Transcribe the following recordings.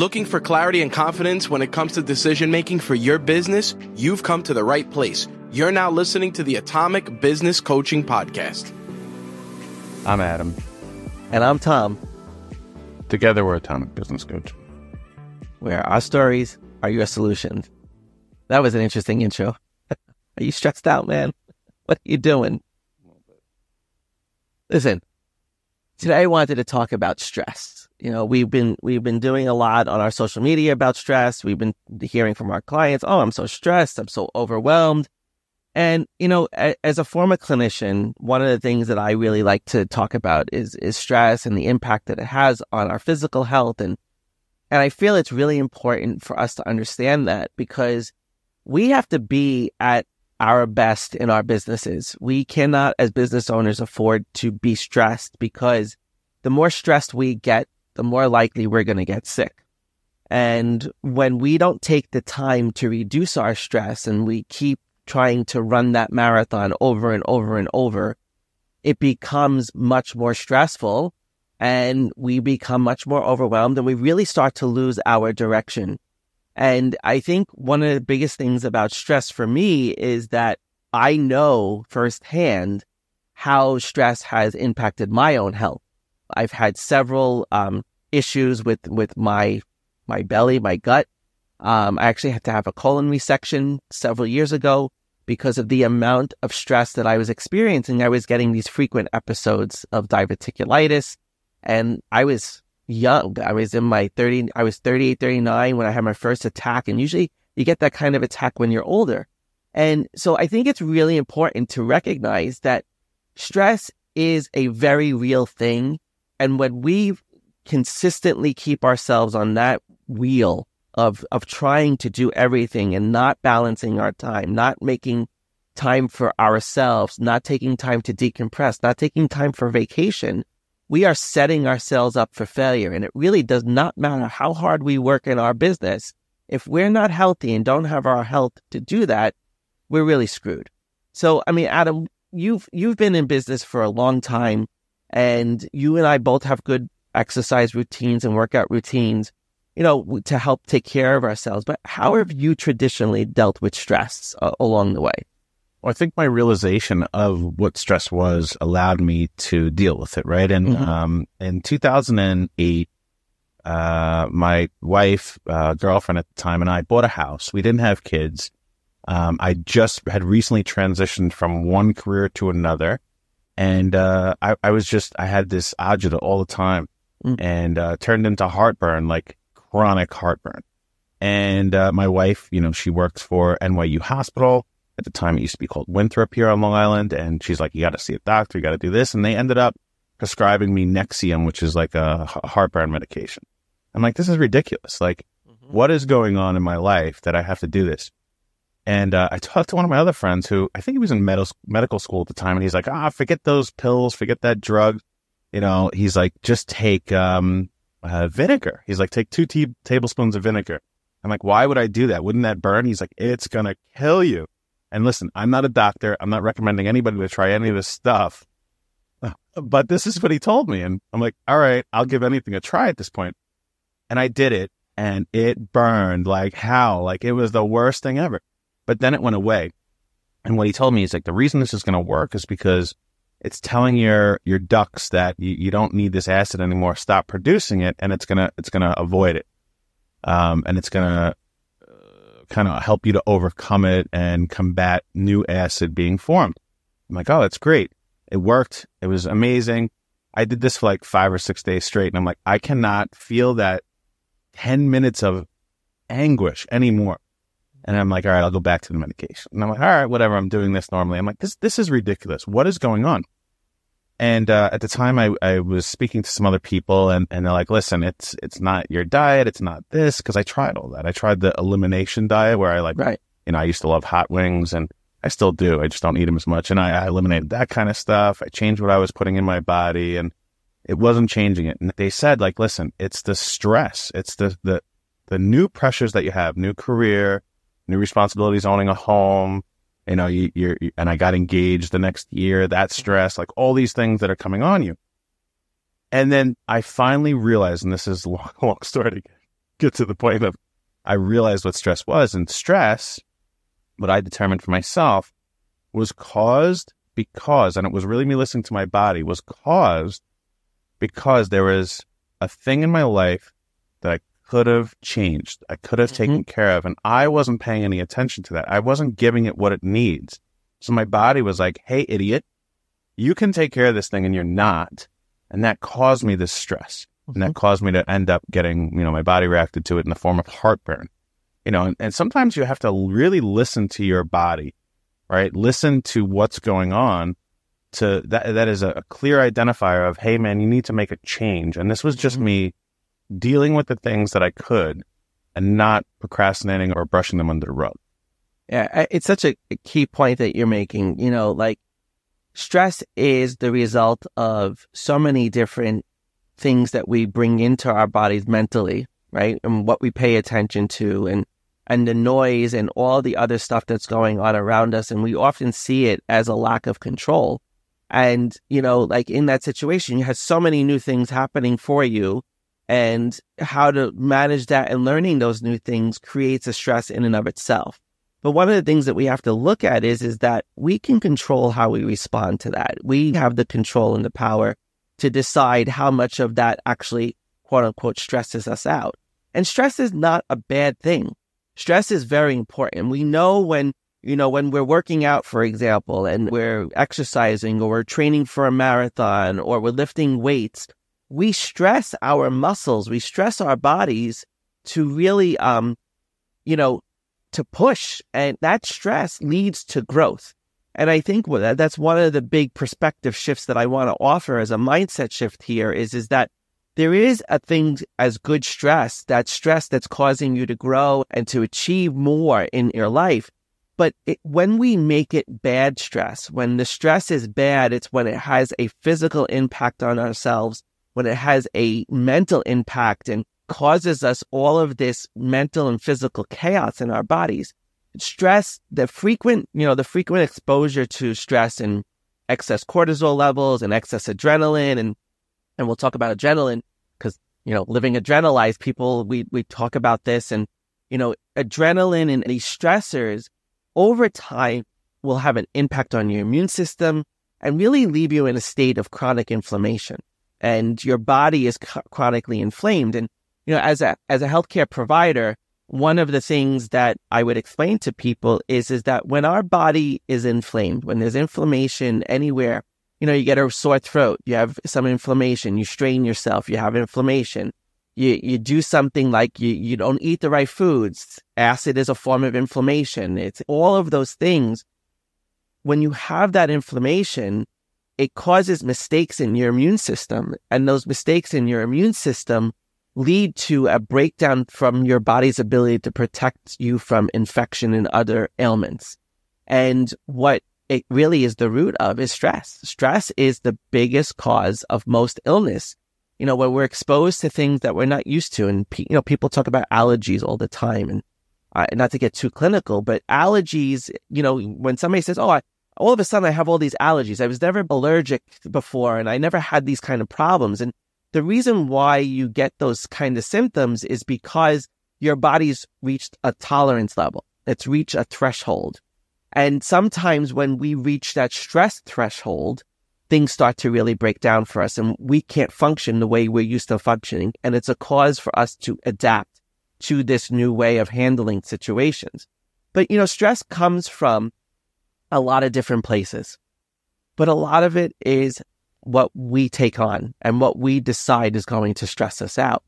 Looking for clarity and confidence when it comes to decision making for your business? You've come to the right place. You're now listening to the Atomic Business Coaching Podcast. I'm Adam. And I'm Tom. Together, we're Atomic Business Coach. Where our stories are your solutions. That was an interesting intro. are you stressed out, man? What are you doing? Listen, today I wanted to talk about stress you know, we've been we've been doing a lot on our social media about stress. We've been hearing from our clients, "Oh, I'm so stressed. I'm so overwhelmed." And you know, a, as a former clinician, one of the things that I really like to talk about is is stress and the impact that it has on our physical health and and I feel it's really important for us to understand that because we have to be at our best in our businesses. We cannot as business owners afford to be stressed because the more stressed we get, the more likely we're going to get sick. And when we don't take the time to reduce our stress and we keep trying to run that marathon over and over and over, it becomes much more stressful and we become much more overwhelmed and we really start to lose our direction. And I think one of the biggest things about stress for me is that I know firsthand how stress has impacted my own health. I've had several um, issues with with my my belly, my gut. Um, I actually had to have a colon resection several years ago because of the amount of stress that I was experiencing. I was getting these frequent episodes of diverticulitis, and I was young. I was in my 30, I was 38, 39 when I had my first attack. And usually you get that kind of attack when you're older. And so I think it's really important to recognize that stress is a very real thing. And when we consistently keep ourselves on that wheel of, of trying to do everything and not balancing our time, not making time for ourselves, not taking time to decompress, not taking time for vacation, we are setting ourselves up for failure. And it really does not matter how hard we work in our business. If we're not healthy and don't have our health to do that, we're really screwed. So, I mean, Adam, you've, you've been in business for a long time and you and I both have good exercise routines and workout routines, you know, to help take care of ourselves. But how have you traditionally dealt with stress uh, along the way? Well, I think my realization of what stress was allowed me to deal with it, right? And mm-hmm. um, in 2008, uh, my wife, uh, girlfriend at the time, and I bought a house. We didn't have kids. Um, I just had recently transitioned from one career to another. And uh, I, I was just, I had this agita all the time mm. and uh, turned into heartburn, like chronic heartburn. And uh, my wife, you know, she works for NYU Hospital. At the time, it used to be called Winthrop here on Long Island. And she's like, you got to see a doctor, you got to do this. And they ended up prescribing me Nexium, which is like a heartburn medication. I'm like, this is ridiculous. Like, mm-hmm. what is going on in my life that I have to do this? And uh, I talked to one of my other friends who I think he was in med- medical school at the time, and he's like, "Ah, forget those pills, forget that drug you know, he's like, just take um, uh, vinegar. He's like, take two t- tablespoons of vinegar. I'm like, why would I do that? Wouldn't that burn? He's like, it's to kill you. And listen, I'm not a doctor. I'm not recommending anybody to try any of this stuff. But this is what he told me. And I'm like, all right, I'll give anything a try at this point. And I did it and it burned like hell. Like it was the worst thing ever. But then it went away. And what he told me is like, the reason this is going to work is because it's telling your your ducts that you, you don't need this acid anymore. Stop producing it, and it's gonna it's gonna avoid it, um, and it's gonna uh, kind of help you to overcome it and combat new acid being formed. I'm like, oh, that's great. It worked. It was amazing. I did this for like five or six days straight, and I'm like, I cannot feel that ten minutes of anguish anymore. And I'm like, all right, I'll go back to the medication. And I'm like, all right, whatever. I'm doing this normally. I'm like, this, this is ridiculous. What is going on? And, uh, at the time I, I was speaking to some other people and, and they're like, listen, it's, it's not your diet. It's not this. Cause I tried all that. I tried the elimination diet where I like, right. you know, I used to love hot wings and I still do. I just don't eat them as much. And I, I eliminated that kind of stuff. I changed what I was putting in my body and it wasn't changing it. And they said like, listen, it's the stress. It's the, the, the new pressures that you have, new career, new responsibilities, owning a home. You know, you, you're, and I got engaged the next year, that mm-hmm. stress, like all these things that are coming on you. And then I finally realized, and this is a long, long story to get to the point of I realized what stress was. And stress, what I determined for myself, was caused because, and it was really me listening to my body, was caused because there was a thing in my life that I could have changed. I could have mm-hmm. taken care of. And I wasn't paying any attention to that. I wasn't giving it what it needs. So my body was like, Hey, idiot, you can take care of this thing and you're not. And that caused me this stress. Mm-hmm. And that mm-hmm. caused me to end up getting, you know, my body reacted to it in the form of heartburn. You know, and, and sometimes you have to really listen to your body, right? Listen to what's going on to that that is a, clear identifier of hey man you need to make a change and this was just mm-hmm. me dealing with the things that i could and not procrastinating or brushing them under the rug yeah it's such a key point that you're making you know like stress is the result of so many different things that we bring into our bodies mentally, right? And what we pay attention to and and the noise and all the other stuff that's going on around us. And we often see it as a lack of control. And, you know, like in that situation, you have so many new things happening for you and how to manage that and learning those new things creates a stress in and of itself. But one of the things that we have to look at is, is that we can control how we respond to that. We have the control and the power to decide how much of that actually quote unquote stresses us out. And stress is not a bad thing. Stress is very important. We know when, you know, when we're working out, for example, and we're exercising or we're training for a marathon or we're lifting weights, we stress our muscles. We stress our bodies to really, um, you know, to push and that stress leads to growth. And I think that's one of the big perspective shifts that I want to offer as a mindset shift here is, is that there is a thing as good stress, that stress that's causing you to grow and to achieve more in your life. But it, when we make it bad stress, when the stress is bad, it's when it has a physical impact on ourselves, when it has a mental impact and causes us all of this mental and physical chaos in our bodies. Stress, the frequent, you know, the frequent exposure to stress and excess cortisol levels and excess adrenaline and and we'll talk about adrenaline because you know living adrenalized people we we talk about this and you know adrenaline and these stressors over time will have an impact on your immune system and really leave you in a state of chronic inflammation and your body is chronically inflamed and you know, as a, as a healthcare provider, one of the things that I would explain to people is, is that when our body is inflamed, when there's inflammation anywhere, you know, you get a sore throat, you have some inflammation, you strain yourself, you have inflammation. You, you do something like you, you don't eat the right foods. Acid is a form of inflammation. It's all of those things. When you have that inflammation, it causes mistakes in your immune system and those mistakes in your immune system lead to a breakdown from your body's ability to protect you from infection and other ailments. And what it really is the root of is stress. Stress is the biggest cause of most illness. You know, when we're exposed to things that we're not used to, and you know, people talk about allergies all the time, and uh, not to get too clinical, but allergies. You know, when somebody says, "Oh, I, all of a sudden I have all these allergies. I was never allergic before, and I never had these kind of problems," and the reason why you get those kind of symptoms is because your body's reached a tolerance level. It's reached a threshold. And sometimes when we reach that stress threshold, things start to really break down for us and we can't function the way we're used to functioning. And it's a cause for us to adapt to this new way of handling situations. But, you know, stress comes from a lot of different places, but a lot of it is what we take on and what we decide is going to stress us out.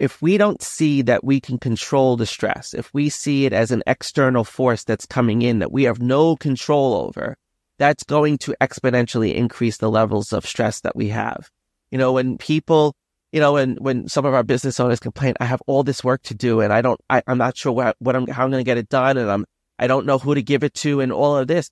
If we don't see that we can control the stress, if we see it as an external force that's coming in that we have no control over, that's going to exponentially increase the levels of stress that we have. You know, when people, you know, when, when some of our business owners complain, I have all this work to do and I don't, I, I'm not sure what, what I'm, how I'm going to get it done and I'm, I don't know who to give it to and all of this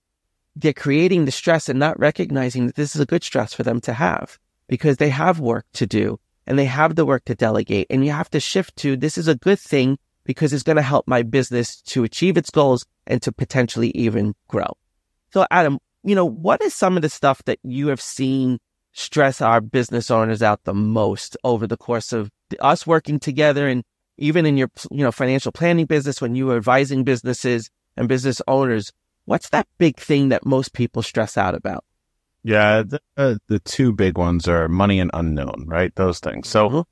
they're creating the stress and not recognizing that this is a good stress for them to have because they have work to do and they have the work to delegate. And you have to shift to this is a good thing because it's going to help my business to achieve its goals and to potentially even grow. So Adam, you know, what is some of the stuff that you have seen stress our business owners out the most over the course of us working together and even in your, you know, financial planning business, when you are advising businesses and business owners, what's that big thing that most people stress out about? Yeah, the, uh, the two big ones are money and unknown, right? Those things. So, Mhm.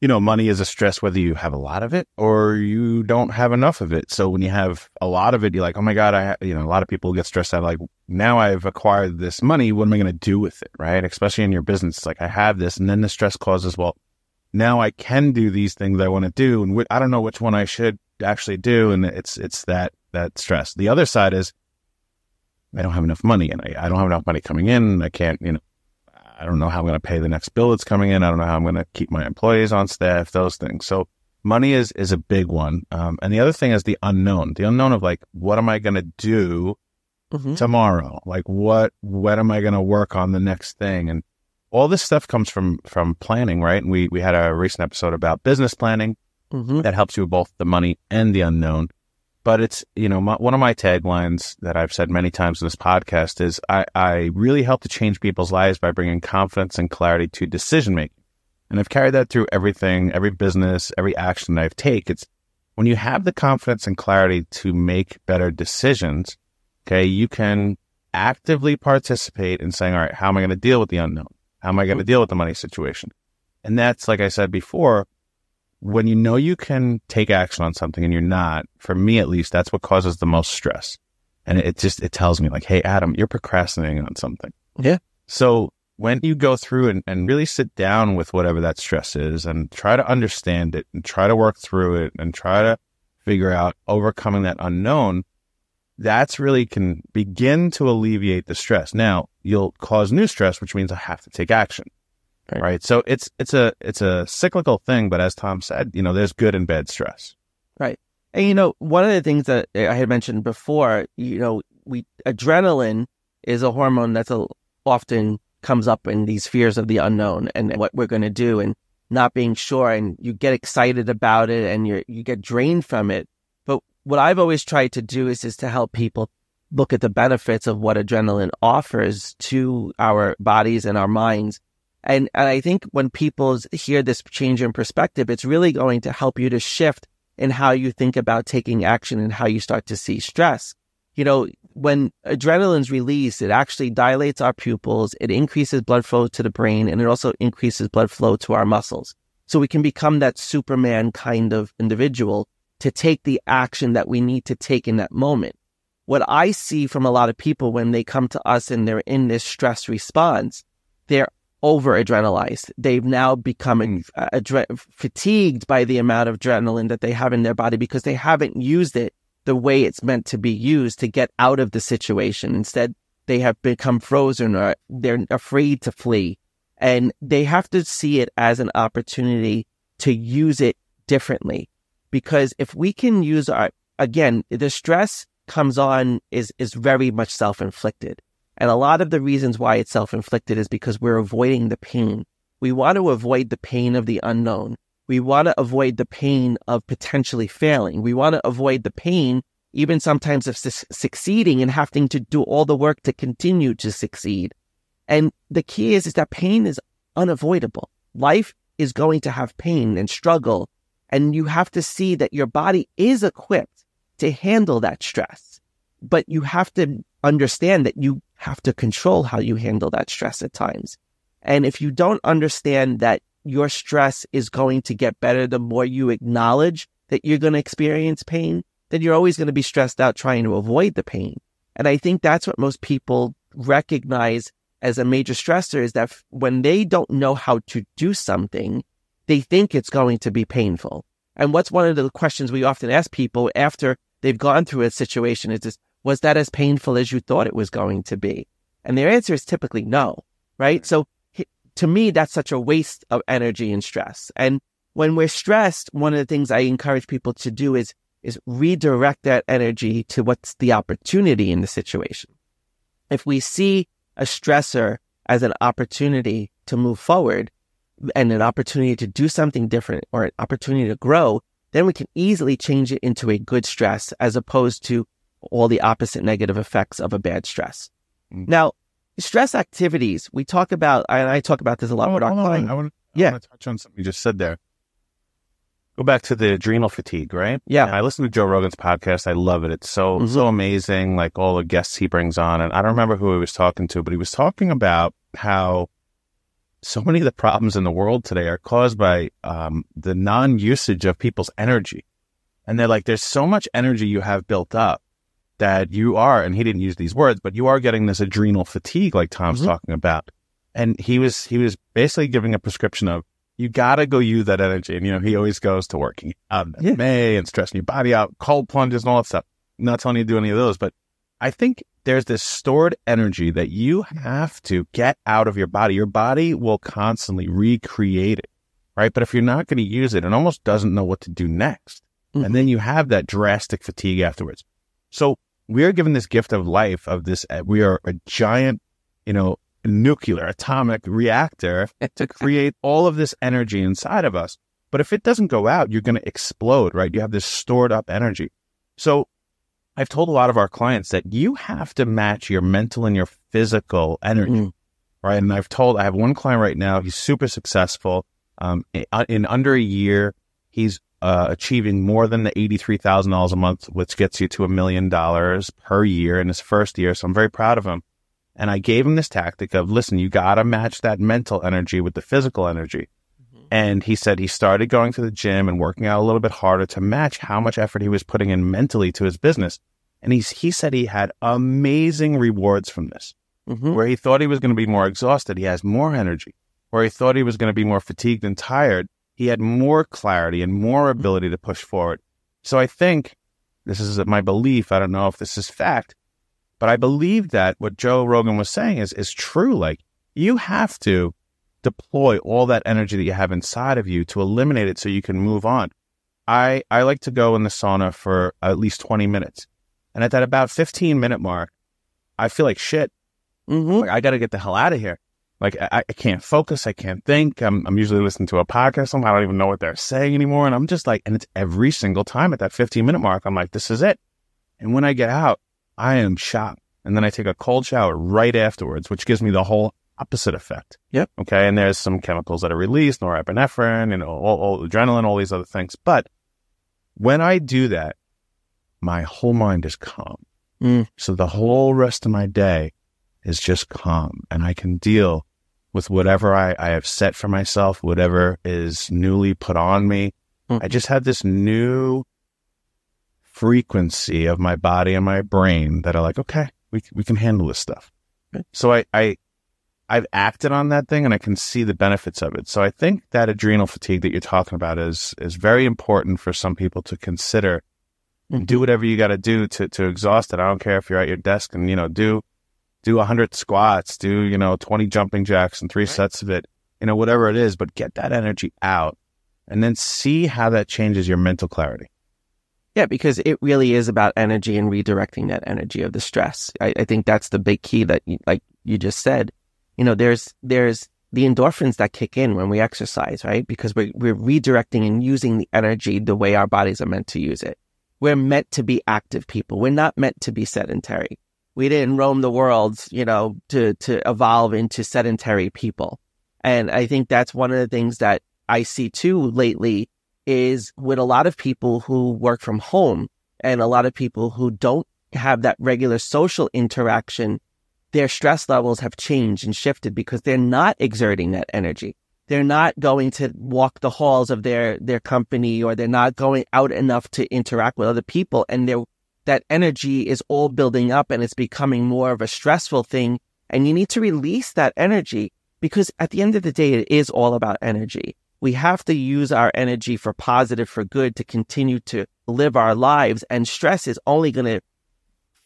you know, money is a stress whether you have a lot of it or you don't have enough of it. So when you have a lot of it, you're like, oh my God, I, you know, a lot of people get stressed out. Like now I've acquired this money. What am I going to do with it? Right. Especially in your business. It's like I have this and then the stress causes, well, now I can do these things I want to do. And wh- I don't know which one I should actually do. And it's, it's that, that stress. The other side is I don't have enough money and I, I don't have enough money coming in. I can't, you know, I don't know how I'm going to pay the next bill that's coming in. I don't know how I'm going to keep my employees on staff, those things. So money is, is a big one. Um, and the other thing is the unknown, the unknown of like, what am I going to do Mhm. tomorrow? Like what, what am I going to work on the next thing? And all this stuff comes from, from planning, right? And we, we had a recent episode about business planning Mhm. that helps you with both the money and the unknown. But it's, you know, my, one of my taglines that I've said many times in this podcast is I, I really help to change people's lives by bringing confidence and clarity to decision making. And I've carried that through everything, every business, every action I've take. It's when you have the confidence and clarity to make better decisions, okay, you can actively participate in saying, all right, how am I going to deal with the unknown? How am I going to deal with the money situation? And that's, like I said before, when you know you can take action on something and you're not, for me at least, that's what causes the most stress. And it just, it tells me like, Hey, Adam, you're procrastinating on something. Yeah. So when you go through and, and really sit down with whatever that stress is and try to understand it and try to work through it and try to figure out overcoming that unknown, that's really can begin to alleviate the stress. Now you'll cause new stress, which means I have to take action. Right. Right. So it's, it's a, it's a cyclical thing. But as Tom said, you know, there's good and bad stress. Right. And you know, one of the things that I had mentioned before, you know, we adrenaline is a hormone that's a, often comes up in these fears of the unknown and what we're going to do and not being sure and you get excited about it and you you get drained from it. But what I've always tried to do is is to help people look at the benefits of what adrenaline offers to our bodies and our minds. And and I think when people hear this change in perspective, it's really going to help you to shift in how you think about taking action and how you start to see stress. You know, when adrenaline's released, it actually dilates our pupils, it increases blood flow to the brain, and it also increases blood flow to our muscles. So we can become that Superman kind of individual to take the action that we need to take in that moment. What I see from a lot of people when they come to us and they're in this stress response, they're over adrenalized. They've now become uh, adre- fatigued by the amount of adrenaline that they have in their body because they haven't used it the way it's meant to be used to get out of the situation. Instead, they have become frozen or they're afraid to flee. And they have to see it as an opportunity to use it differently. Because if we can use our, again, the stress comes on is, is very much self-inflicted. And a lot of the reasons why it's self-inflicted is because we're avoiding the pain. We want to avoid the pain of the unknown. We want to avoid the pain of potentially failing. We want to avoid the pain, even sometimes of su- succeeding and having to do all the work to continue to succeed. And the key is, is that pain is unavoidable. Life is going to have pain and struggle. And you have to see that your body is equipped to handle that stress. But you have to understand that you have to control how you handle that stress at times. And if you don't understand that your stress is going to get better the more you acknowledge that you're going to experience pain, then you're always going to be stressed out trying to avoid the pain. And I think that's what most people recognize as a major stressor is that when they don't know how to do something, they think it's going to be painful. And what's one of the questions we often ask people after they've gone through a situation is this, was that as painful as you thought it was going to be? And their answer is typically no, right? So to me, that's such a waste of energy and stress. And when we're stressed, one of the things I encourage people to do is, is redirect that energy to what's the opportunity in the situation. If we see a stressor as an opportunity to move forward and an opportunity to do something different or an opportunity to grow, then we can easily change it into a good stress as opposed to all the opposite negative effects of a bad stress. Mm. Now, stress activities, we talk about, and I talk about this a lot with our Hold clients. I want, Yeah. to touch on something you just said there. go back to the adrenal fatigue, right? Yeah. I listen to Joe Rogan's podcast. I love it. It's so Mhm. so amazing. Like all the guests he brings on, and I don't remember who he was talking to, but he was talking about how so many of the problems in the world today are caused by um, the non-usage of people's energy, and they're like, "There's so much energy you have built up that you are," and he didn't use these words, but you are getting this adrenal fatigue, like Tom's Mhm. talking about. And he was he was basically giving a prescription of you gotta go use that energy. And you know, he always goes to working out Yeah. May and stressing your body out, cold plunges and all that stuff. I'm not telling you to do any of those, but I think there's this stored energy that you have to get out of your body. Your body will constantly recreate it, right? But if you're not going to use it, it almost doesn't know what to do next. Mhm. And then you have that drastic fatigue afterwards. So we are given this gift of life of this, uh, we are a giant, you know, nuclear atomic reactor to create all of this energy inside of us. But if it doesn't go out, you're going to explode, right? You have this stored up energy. So I've told a lot of our clients that you have to match your mental and your physical energy, Mm. right? And I've told, I have one client right now, he's super successful. Um, in, in under a year, he's uh, achieving more than the $83,000 a month, which gets you to a million dollars per year in his first year. So I'm very proud of him. And I gave him this tactic of, listen, you got to match that mental energy with the physical energy. Mm-hmm. And he said he started going to the gym and working out a little bit harder to match how much effort he was putting in mentally to his business. And he's, he said he had amazing rewards from this. Mhm. Where he thought he was going to be more exhausted, he has more energy. Where he thought he was going to be more fatigued and tired, he had more clarity and more ability to push forward. So I think this is my belief. I don't know if this is fact, but I believe that what Joe Rogan was saying is, is true. Like you have to deploy all that energy that you have inside of you to eliminate it so you can move on. I, I like to go in the sauna for at least 20 minutes. And at that about 15 minute mark, I feel like shit. Mhm. Like I got to get the hell out of here. Like I, I can't focus. I can't think. I'm, I'm usually listening to a podcast. I don't even know what they're saying anymore. And I'm just like, and it's every single time at that 15 minute mark. I'm like, this is it. And when I get out, I am shocked. And then I take a cold shower right afterwards, which gives me the whole opposite effect. Yep. Okay. And there's some chemicals that are released, norepinephrine, know, all, all adrenaline, all these other things. But when I do that, my whole mind is calm. Mm. So the whole rest of my day is just calm and I can deal with whatever I, I have set for myself, whatever is newly put on me. Mm. I just had this new frequency of my body and my brain that are like, okay, we, we can handle this stuff. Okay. So I, I, I've acted on that thing and I can see the benefits of it. So I think that adrenal fatigue that you're talking about is, is very important for some people to consider Mhm. do whatever you got to do to to exhaust it. I don't care if you're at your desk and you know do do a hundred squats, do you know twenty jumping jacks and three sets of it, you know whatever it is, but get that energy out, and then see how that changes your mental clarity. Yeah, because it really is about energy and redirecting that energy of the stress. I, I think that's the big key that, you, like you just said, you know, there's there's the endorphins that kick in when we exercise, right? Because we're we're redirecting and using the energy the way our bodies are meant to use it. We're meant to be active people. We're not meant to be sedentary. We didn't roam the world, you know, to to evolve into sedentary people. And I think that's one of the things that I see too lately is with a lot of people who work from home and a lot of people who don't have that regular social interaction, their stress levels have changed and shifted because they're not exerting that energy. They're not going to walk the halls of their, their company or they're not going out enough to interact with other people. And they're, that energy is all building up and it's becoming more of a stressful thing. And you need to release that energy because at the end of the day, it is all about energy we have to use our energy for positive, for good to continue to live our lives. And stress is only going to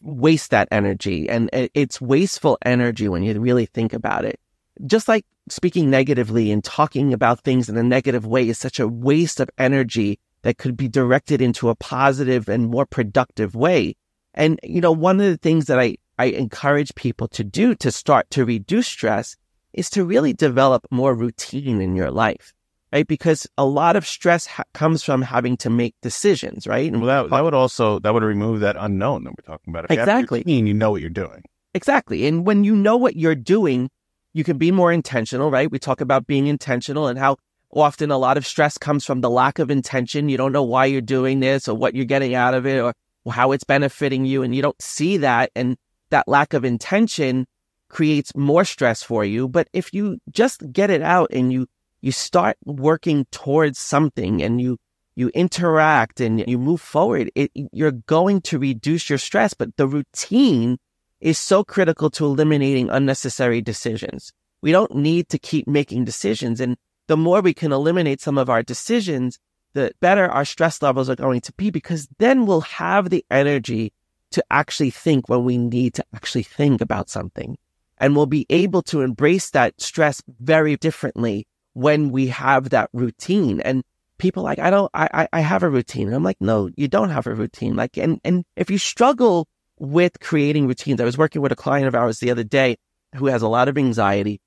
waste that energy. And it's wasteful energy when you really think about it. Just like speaking negatively and talking about things in a negative way is such a waste of energy that could be directed into a positive and more productive way. And, you know, one of the things that I, I encourage people to do to start to reduce stress is to really develop more routine in your life right? Because a lot of stress ha- comes from having to make decisions, right? And Well, that, that would also that would remove that unknown that we're talking about. If you Exactly. routine, you know what you're doing. exactly. And when you know what you're doing, you can be more intentional, right? We talk about being intentional and how often a lot of stress comes from the lack of intention. You don't know why you're doing this or what you're getting out of it or how it's benefiting you. And you don't see that. And that lack of intention creates more stress for you. But if you just get it out and you, you start working towards something and you, you interact and you move forward, it, you're going to reduce your stress. But the routine is so critical to eliminating unnecessary decisions. We don't need to keep making decisions. And the more we can eliminate some of our decisions, the better our stress levels are going to be because then we'll have the energy to actually think when we need to actually think about something. And we'll be able to embrace that stress very differently when we have that routine. And people like, I don't, I, I have a routine. And I'm like, no, you don't have a routine. Like, and, and if you struggle with creating routines, I was working with a client of ours the other day who has a lot of anxiety.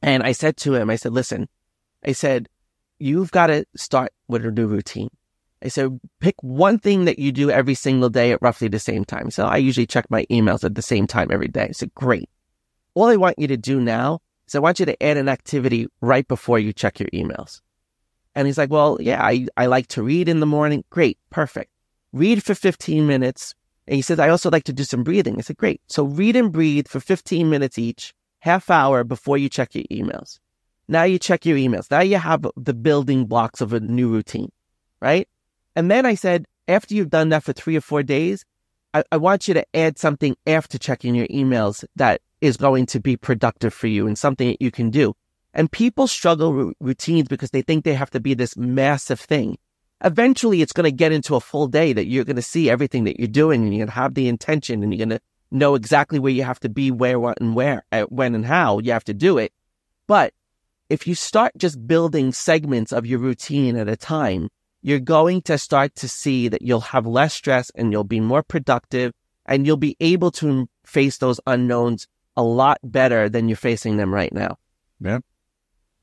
And I said to him, I said, listen, I said, you've got to start with a new routine. I said, pick one thing that you do every single day at roughly the same time. So I usually check my emails at the same time every day. I said, great. All I want you to do now is I want you to add an activity right before you check your emails. And he's like, well, yeah, I, I like to read in the morning. Great. Perfect. Read for 15 minutes. And he says, I also like to do some breathing. I said, great. So read and breathe for 15 minutes each, half hour before you check your emails. Now you check your emails. Now you have the building blocks of a new routine, right? And then I said, after you've done that for three or four days, I, I want you to add something after checking your emails that is going to be productive for you and something that you can do. And people struggle with routines because they think they have to be this massive thing. Eventually, it's going to get into a full day that you're going to see everything that you're doing and you're going to have the intention and you're going to know exactly where you have to be, where, what, and where, uh, when, and how you have to do it. But if you start just building segments of your routine at a time, you're going to start to see that you'll have less stress and you'll be more productive and you'll be able to face those unknowns a lot better than you're facing them right now. Yeah.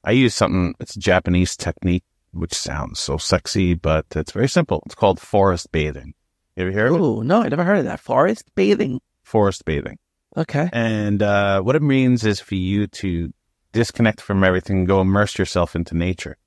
I use something, it's a Japanese technique, which sounds so sexy, but it's very simple. It's called forest bathing. You ever hear of it? Oh, no, I never heard of that. Forest bathing. Forest bathing. Okay. And uh, what it means is for you to disconnect from everything, and go immerse yourself into nature.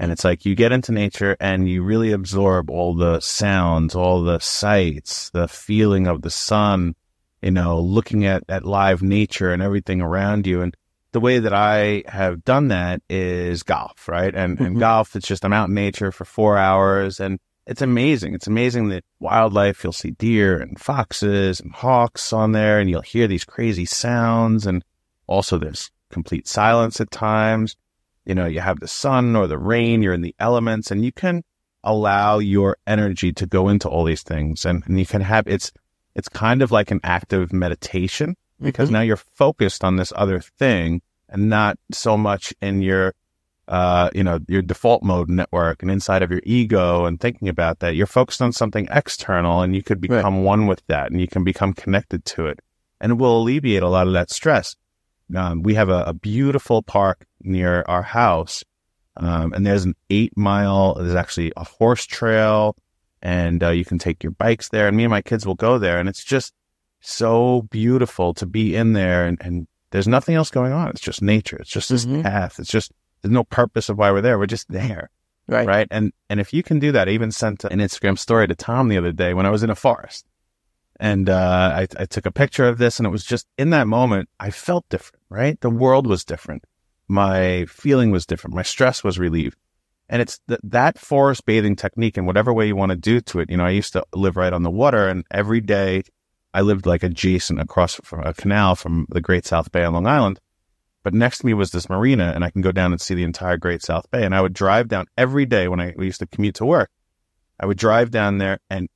And it's like you get into nature and you really absorb all the sounds, all the sights, the feeling of the sun, you know, looking at, at live nature and everything around you. And the way that I have done that is golf, right? And, mm-hmm. and golf, it's just I'm out in nature for four hours and it's amazing. It's amazing that wildlife, you'll see deer and foxes and hawks on there and you'll hear these crazy sounds. And also there's complete silence at times you know, you have the sun or the rain, you're in the elements and you can allow your energy to go into all these things. And, and you can have, it's, it's kind of like an active meditation because mm-hmm. now you're focused on this other thing and not so much in your, uh, you know, your default mode network and inside of your ego and thinking about that. You're focused on something external and you could become right. one with that and you can become connected to it and it will alleviate a lot of that stress. Um, we have a, a, beautiful park near our house. Um, and there's an eight mile, there's actually a horse trail and uh, you can take your bikes there. And me and my kids will go there. And it's just so beautiful to be in there. And, and there's nothing else going on. It's just nature. It's just this mm-hmm. path. It's just, there's no purpose of why we're there. We're just there. Right. Right. And, and if you can do that, I even sent an Instagram story to Tom the other day when I was in a forest. And uh, I, I took a picture of this, and it was just in that moment, I felt different, right? The world was different. My feeling was different. My stress was relieved. And it's th- that forest bathing technique in whatever way you want to do to it. You know, I used to live right on the water, and every day I lived like adjacent across from a canal from the Great South Bay on Long Island. But next to me was this marina, and I can go down and see the entire Great South Bay. And I would drive down every day when I used to commute to work. I would drive down there, and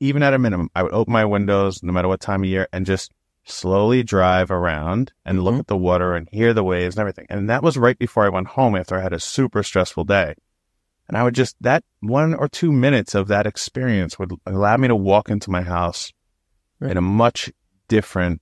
even at a minimum, I would open my windows no matter what time of year and just slowly drive around and mm-hmm. look at the water and hear the waves and everything. And that was right before I went home after I had a super stressful day. And I would just, that one or two minutes of that experience would allow me to walk into my house right. in a much different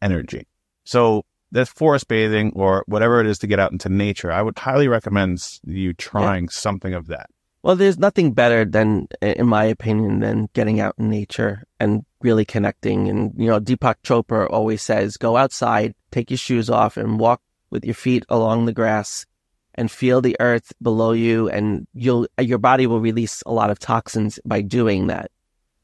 energy. So that forest bathing or whatever it is to get out into nature, I would highly recommend you trying yeah. something of that. Well, there's nothing better than, in my opinion, than getting out in nature and really connecting. And, you know, Deepak Chopra always says, go outside, take your shoes off and walk with your feet along the grass and feel the earth below you and you'll, your body will release a lot of toxins by doing that.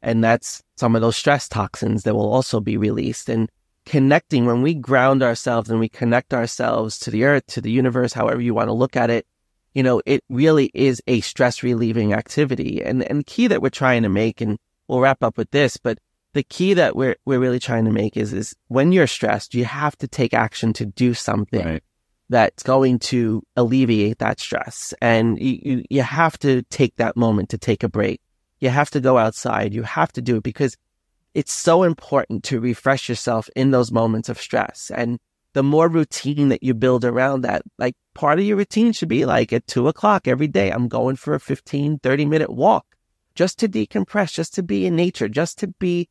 And that's some of those stress toxins that will also be released and connecting when we ground ourselves and we connect ourselves to the earth, to the universe, however you want to look at it, you know, it really is a stress relieving activity. And, and key that we're trying to make, and we'll wrap up with this, but the key that we're, we're really trying to make is, is when you're stressed, you have to take action to do something. Right that's going to alleviate that stress. And you, you, you, have to take that moment to take a break. You have to go outside. You have to do it because it's so important to refresh yourself in those moments of stress. And the more routine that you build around that, like part of your routine should be like at two o'clock every day, I'm going for a 15, 30 minute walk just to decompress, just to be in nature, just to be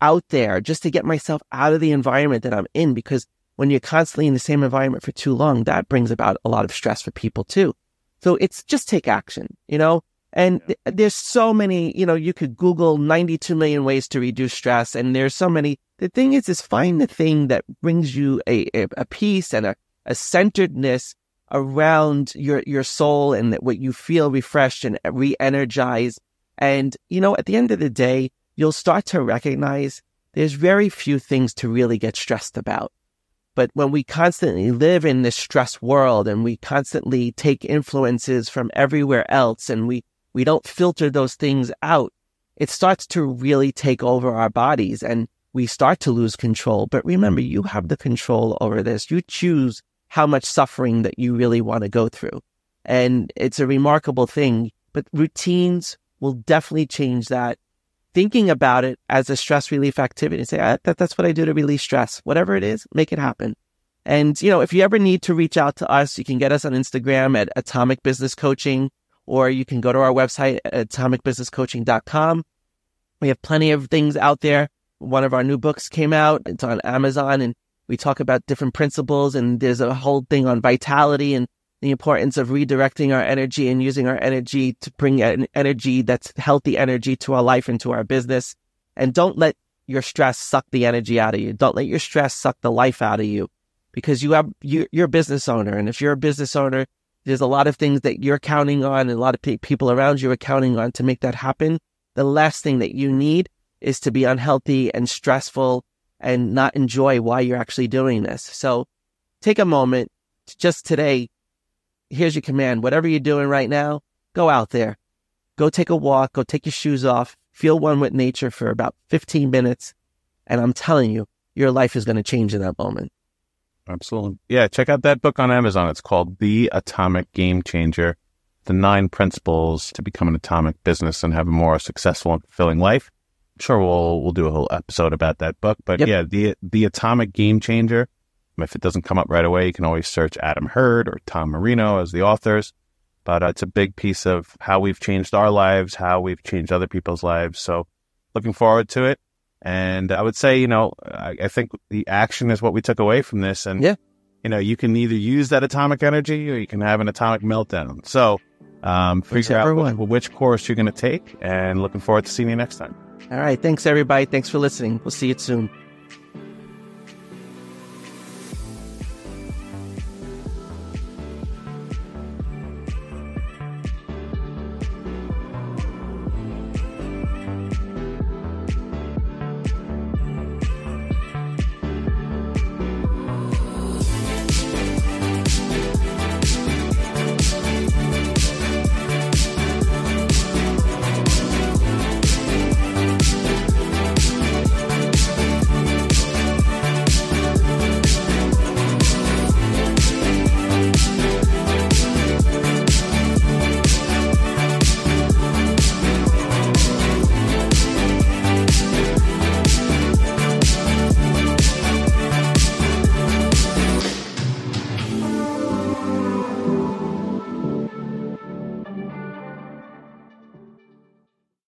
out there, just to get myself out of the environment that I'm in because when you're constantly in the same environment for too long, that brings about a lot of stress for people too. So it's just take action, you know? And th- there's so many, you know, you could Google 92 million ways to reduce stress. And there's so many. The thing is, is find the thing that brings you a, a, a peace and a, a centeredness around your, your soul and that what you feel refreshed and re-energized. And, you know, at the end of the day, you'll start to recognize there's very few things to really get stressed about. But when we constantly live in this stress world and we constantly take influences from everywhere else and we, we don't filter those things out, it starts to really take over our bodies and we start to lose control. But remember, you have the control over this. You choose how much suffering that you really want to go through. And it's a remarkable thing, but routines will definitely change that thinking about it as a stress relief activity. Say, that, that's what I do to release stress. Whatever it is, make it happen. And, you know, if you ever need to reach out to us, you can get us on Instagram at Atomic Business Coaching, or you can go to our website at atomicbusinesscoaching.com. We have plenty of things out there. One of our new books came out. It's on Amazon and we talk about different principles and there's a whole thing on vitality and the importance of redirecting our energy and using our energy to bring an energy that's healthy energy to our life and to our business. And don't let your stress suck the energy out of you. Don't let your stress suck the life out of you because you have, you, are a business owner. And if you're a business owner, there's a lot of things that you're counting on and a lot of pe- people around you are counting on to make that happen. The last thing that you need is to be unhealthy and stressful and not enjoy why you're actually doing this. So take a moment just today here's your command. Whatever you're doing right now, go out there, go take a walk, go take your shoes off, feel one with nature for about 15 minutes. And I'm telling you, your life is going to change in that moment. Absolutely. Yeah. Check out that book on Amazon. It's called The Atomic Game Changer The Nine Principles to Become an Atomic Business and Have a More Successful and Fulfilling Life. Sure we'll, we'll do a whole episode about that book, but yep. yeah, the, the Atomic Game Changer if it doesn't come up right away, you can always search Adam Hurd or Tom Marino as the authors. But uh, it's a big piece of how we've changed our lives, how we've changed other people's lives. So looking forward to it. And I would say, you know, I, I think the action is what we took away from this. And, yeah. you know, you can either use that atomic energy or you can have an atomic meltdown. So um, figure out which, which course you're going to take and looking forward to seeing you next time. All right. Thanks, everybody. Thanks for listening. We'll see you soon.